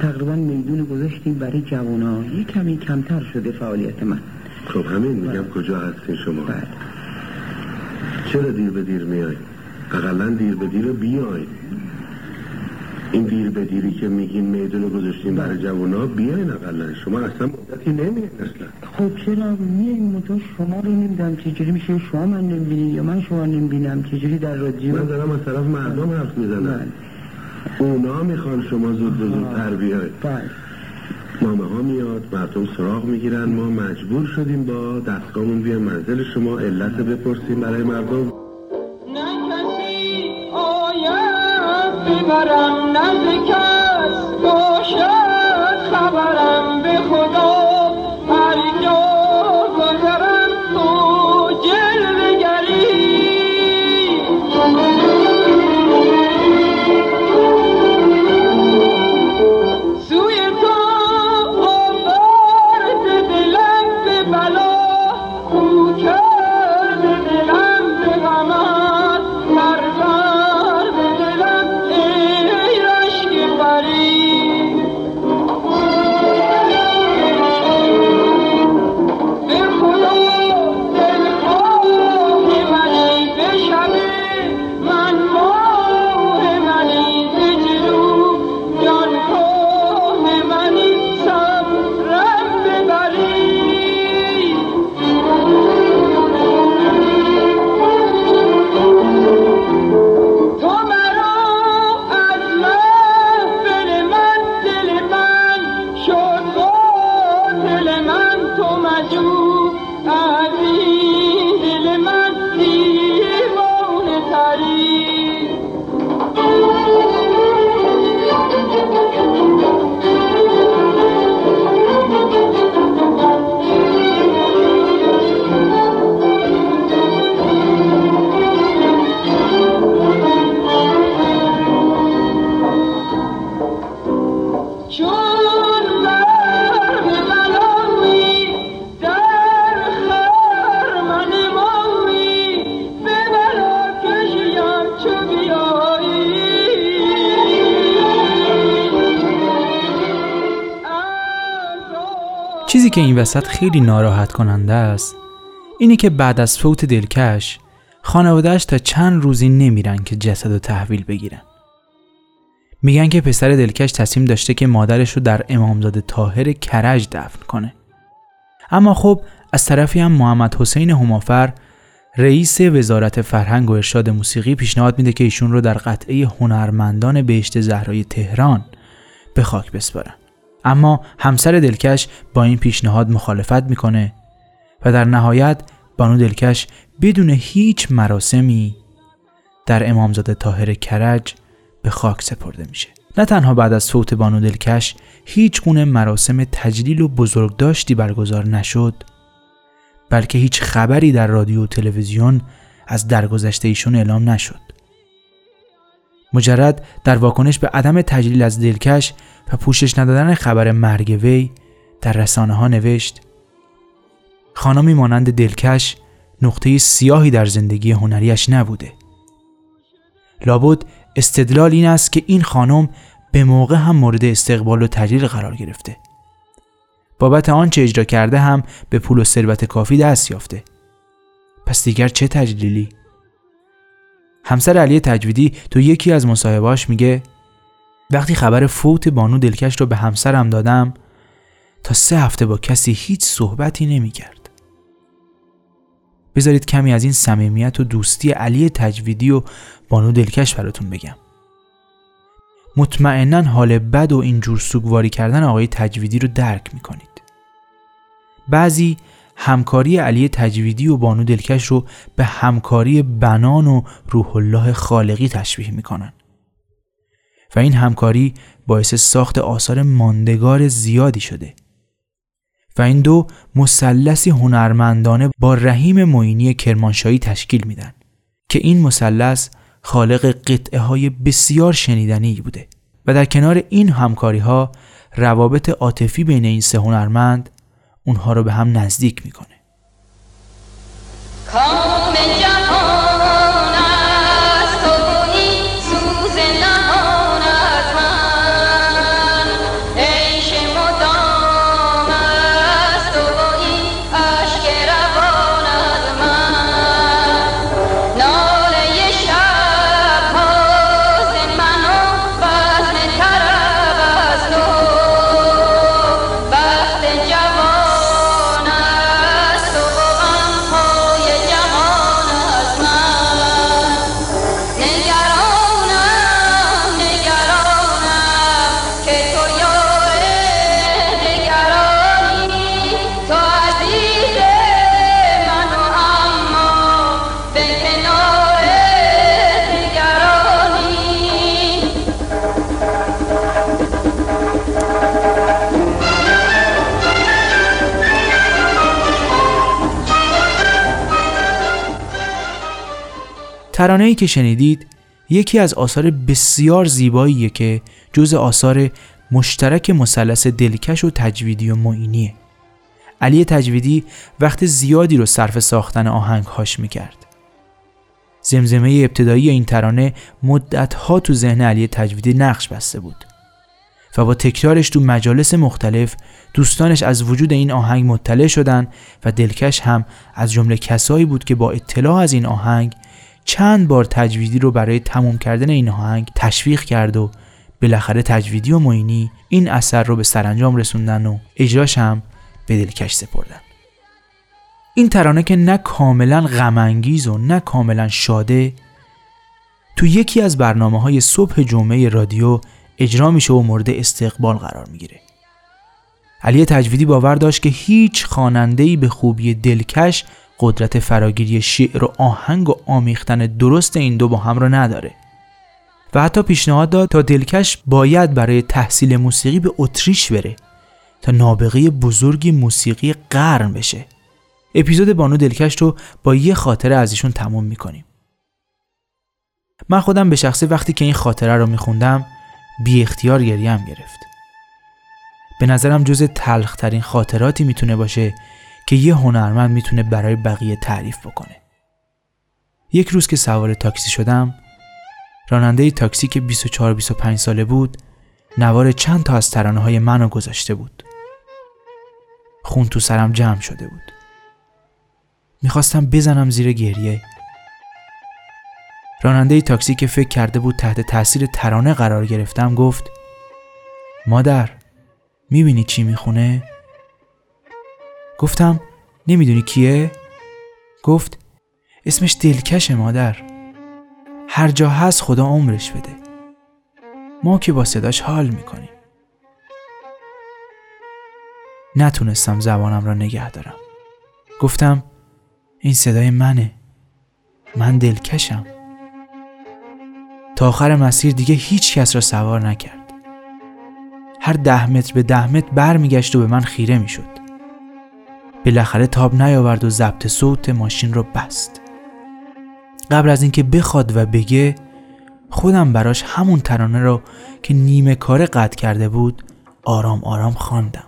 تقریبا میدون گذاشتیم برای جوانا یه کمی کمتر شده فعالیت من. خب همین میگم کجا هستین شما. بله. چرا دیر به دیر میای؟ اقلا دیر به دیر بیای. این دیر به دیری که میگین میدون رو گذاشتین برای جوونا بیاین اقلا. شما اصلا مدتی نمیاین اصلا. خب چرا میاییم منتها شما رو نمیدم چجوری میشه. شما من نمی‌بینی یا من شما نمی‌بینم؟ چجوری در رادیو؟ من دارم از طرف مردم حرف می‌زنم. اونا می‌خوان شما زود به زودتر بیاید. بله. نامه ها میاد مردم سراغ می‌گیرن. ما مجبور شدیم با دستگاهمون بیایم. منزل شما علت بپرسیم برای مردم. نه کسی آید ببرم نزد چیزی که این وسط خیلی ناراحت کننده است اینه که بعد از فوت دلکش خانوادهش تا چند روزی نمیرن که جسد و تحویل بگیرن. میگن که پسر دلکش تصمیم داشته که مادرش رو در امامزاده طاهر کرج دفن کنه. اما خب از طرفی هم محمد حسین همافر رئیس وزارت فرهنگ و ارشاد موسیقی پیشنهاد میده که ایشون رو در قطعه هنرمندان بهشت زهرای تهران به خاک بسپارن. اما همسر دلکش با این پیشنهاد مخالفت می‌کنه و در نهایت بانو دلکش بدون هیچ مراسمی در امامزاده طاهر کرج به خاک سپرده میشه. نه تنها بعد از فوت بانو دلکش هیچ گونه مراسم تجلیل و بزرگداشتی برگزار نشد بلکه هیچ خبری در رادیو و تلویزیون از درگذشته ایشون اعلام نشد. مجرد در واکنش به عدم تجلیل از دلکش و پوشش ندادن خبر مرگ وی در رسانه ها نوشت. خانمی مانند دلکش نقطه سیاهی در زندگی هنریش نبوده. لابد استدلال این است که این خانم به موقع هم مورد استقبال و تجلیل قرار گرفته. بابت آنچه اجرا کرده هم به پول و ثروت کافی دست یافته. پس دیگر چه تجلیلی؟ همسر علی تجویدی تو یکی از مصاحبهاش میگه وقتی خبر فوت بانو دلکش رو به همسرم دادم تا سه هفته با کسی هیچ صحبتی نمی‌کرد. بذارید کمی از این صمیمیت و دوستی علی تجویدی و بانو دلکش براتون بگم. مطمئنا حال بد و اینجور سوگواری کردن آقای تجویدی رو درک می‌کنید. بعضی همکاری علی تجویدی و بانو دلکش رو به همکاری بنان و روح الله خالقی تشبیه می‌کنن. و این همکاری باعث ساخت آثار ماندگار زیادی شده و این دو مثلثی هنرمندانه با رحیم معینی کرمانشاهی تشکیل میدن که این مثلث خالق قطعه های بسیار شنیدنی بوده و در کنار این همکاری ها روابط عاطفی بین این سه هنرمند اونها رو به هم نزدیک می‌کنه. کام ترانه ای که شنیدید یکی از آثار بسیار زیباییه که جز آثار مشترک مثلث دلکش و تجویدی و معینیه. علی تجویدی وقت زیادی رو صرف ساختن آهنگ هاش می‌کرد. زمزمه ابتدایی این ترانه مدتها تو ذهن علی تجویدی نقش بسته بود و با تکرارش تو مجالس مختلف دوستانش از وجود این آهنگ مطلع شدن و دلکش هم از جمله کسایی بود که با اطلاع از این آهنگ چند بار تجویدی رو برای تموم کردن این آهنگ تشویق کرد و بالاخره تجویدی و معینی این اثر رو به سرانجام رسوندن و اجراش هم به دلکش سپردن. این ترانه که نه کاملا غمانگیز و نه کاملا شاده تو یکی از برنامه های صبح جمعه رادیو اجرا میشه و مورد استقبال قرار می‌گیره. علی تجویدی باور داشت که هیچ خواننده‌ای به خوبی دلکش قدرت فراگیری شعر و آهنگ و آمیختن درست این دو با هم را نداره. و حتی پیشنهاد داد تا دلکش باید برای تحصیل موسیقی به اتریش بره تا نابغه بزرگی موسیقی قرن بشه. اپیزود بانو دلکش رو با یه خاطره از ایشون تموم می‌کنیم. من خودم به شخصه وقتی که این خاطره رو میخوندم بی اختیار گریم گرفت. به نظرم جز تلخترین خاطراتی می‌تونه باشه که یه هنرمند می‌تونه برای بقیه تعریف بکنه. یک روز که سوار تاکسی شدم راننده تاکسی که 24-25 ساله بود نوار چند تا از ترانه های منو گذاشته بود. خون تو سرم جمع شده بود. می‌خواستم بزنم زیر گریه. راننده تاکسی که فکر کرده بود تحت تاثیر ترانه قرار گرفتم گفت مادر می‌بینی چی می‌خونه؟ گفتم نمی‌دونی کیه؟ گفت اسمش دلکشه مادر. هر جا هست خدا عمرش بده. ما که با صداش حال می‌کنیم. نتونستم زبانم را نگه دارم. گفتم این صدای منه. من دلکشم. تا آخر مسیر دیگه هیچ کس را سوار نکرد. هر ده متر به ده متر برمیگشت و به من خیره می‌شد. بالاخره تاب نیاورد و ضبط صوت ماشین رو بست قبل از اینکه بخواد و بگه خودم براش همون ترانه رو که نیمه کاره قطع کرده بود آرام آرام خواندم.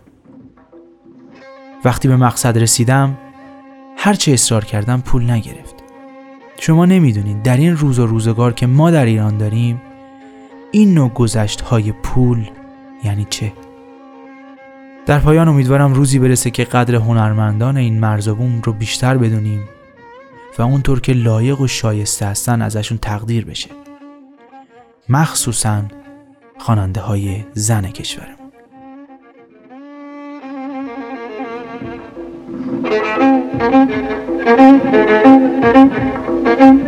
وقتی به مقصد رسیدم هرچه اصرار کردم پول نگرفت شما نمی‌دونید در این روز و روزگار که ما در ایران داریم این نوع گذشت های پول یعنی چه؟ در پایان امیدوارم روزی برسه که قدر هنرمندان این مرزبوم رو بیشتر بدونیم و اونطور که لایق و شایسته هستن ازشون تقدیر بشه. مخصوصا خواننده های زن کشورمون.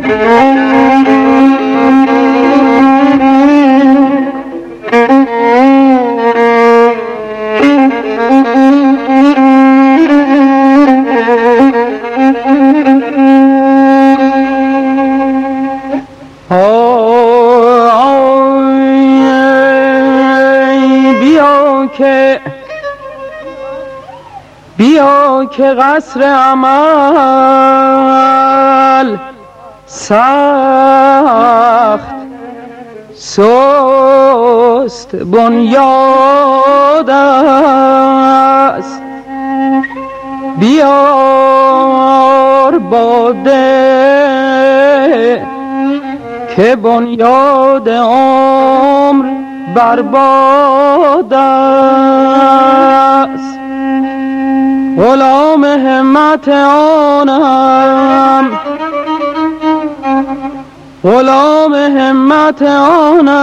که که قصر عمل سخت سست بنیاد است. بیار باده که بنیاد عمر برباد است. غلام همت آنم. غلام همت آنم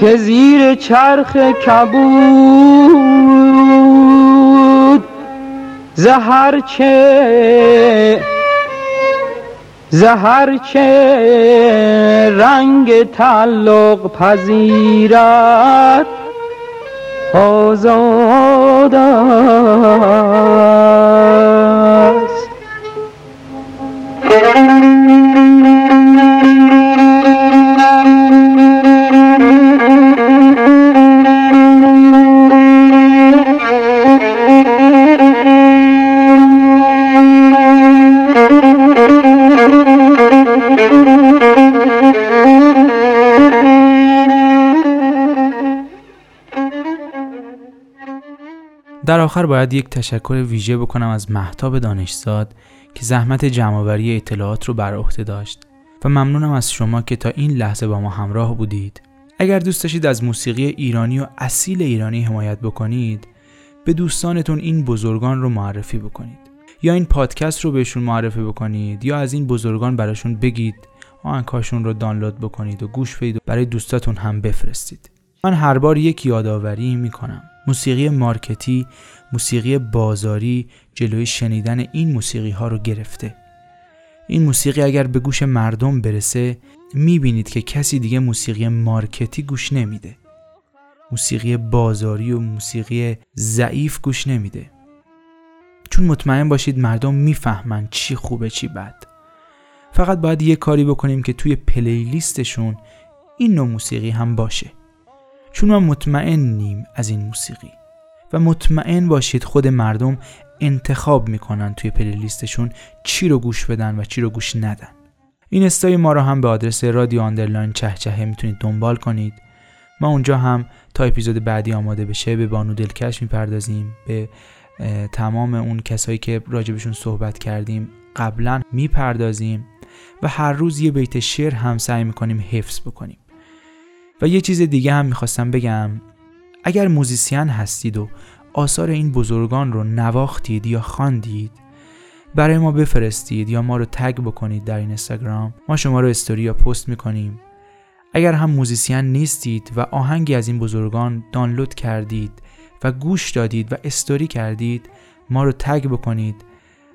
که زیر چرخ کبود زهر چه زهر چه رنگ تعلق پذیرد. آزاد در آخر باید یک تشکر ویژه بکنم از محتاب دانشزاد که زحمت جمعآوری اطلاعات رو بر عهده داشت و ممنونم از شما که تا این لحظه با ما همراه بودید. اگر دوست داشتید از موسیقی ایرانی و اصیل ایرانی حمایت بکنید به دوستانتون این بزرگان رو معرفی بکنید. یا این پادکست رو بهشون معرفی بکنید یا از این بزرگان براشون بگید آهنگهاشون رو دانلود بکنید و گوش بدید و برای دوستاتون هم بفرستید. من هر بار یک یادآوری می‌کنم. موسیقی مارکتی موسیقی بازاری جلوی شنیدن این موسیقی ها رو گرفته. این موسیقی اگر به گوش مردم برسه می‌بینید که کسی دیگه موسیقی مارکتی گوش نمیده. موسیقی بازاری و موسیقی ضعیف گوش نمیده. چون مطمئن باشید مردم می‌فهمن چی خوبه چی بد. فقط باید یه کاری بکنیم که توی پلیلیستشون این نوع موسیقی هم باشه. چون ما مطمئنیم از این موسیقی. و مطمئن باشید خود مردم انتخاب می‌کنن توی پلیلیستشون چی رو گوش بدن و چی رو گوش ندن. این استای ما رو هم به آدرس رادیو آندرلاین چهچهه می‌تونید دنبال کنید. ما اونجا هم تا اپیزود بعدی آماده بشه به بانو دلکش می‌پردازیم به تمام اون کسایی که راجبشون صحبت کردیم قبلا می‌پردازیم و هر روز یه بیت شعر هم سعی می‌کنیم حفظ بکنیم. و یه چیز دیگه هم می‌خواستم بگم. اگر موزیسین هستید و آثار این بزرگان رو نواختید یا خواندید برای ما بفرستید یا ما رو tag بکنید در این اینستاگرام ما شما رو استوری یا پست می‌کنیم. اگر هم موزیسین نیستید و آهنگی از این بزرگان دانلود کردید و گوش دادید و استوری کردید ما رو تگ بکنید.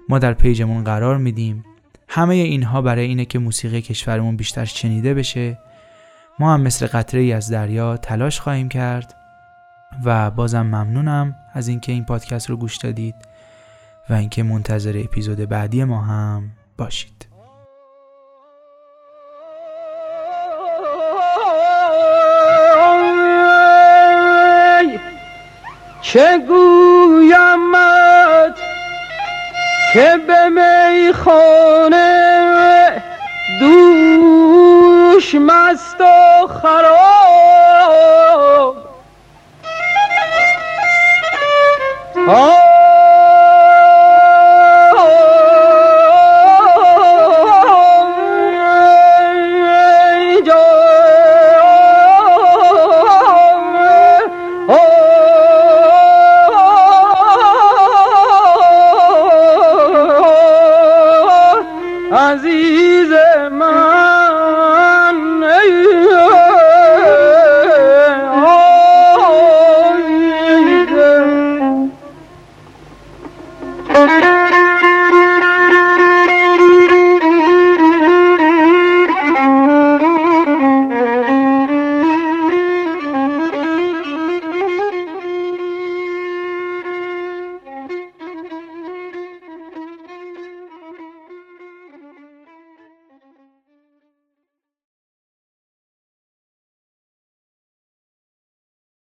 ما در پیجمون قرار میدیم. همه اینها برای اینه که موسیقی کشورمون بیشتر شنیده بشه. ما هم مثل قطره ای از دریا تلاش خواهیم کرد و بازم ممنونم از اینکه این پادکست رو گوش دادید و اینکه منتظر اپیزود بعدی ما هم باشید. چه گویمت که به میخانه دوش مست و خراب.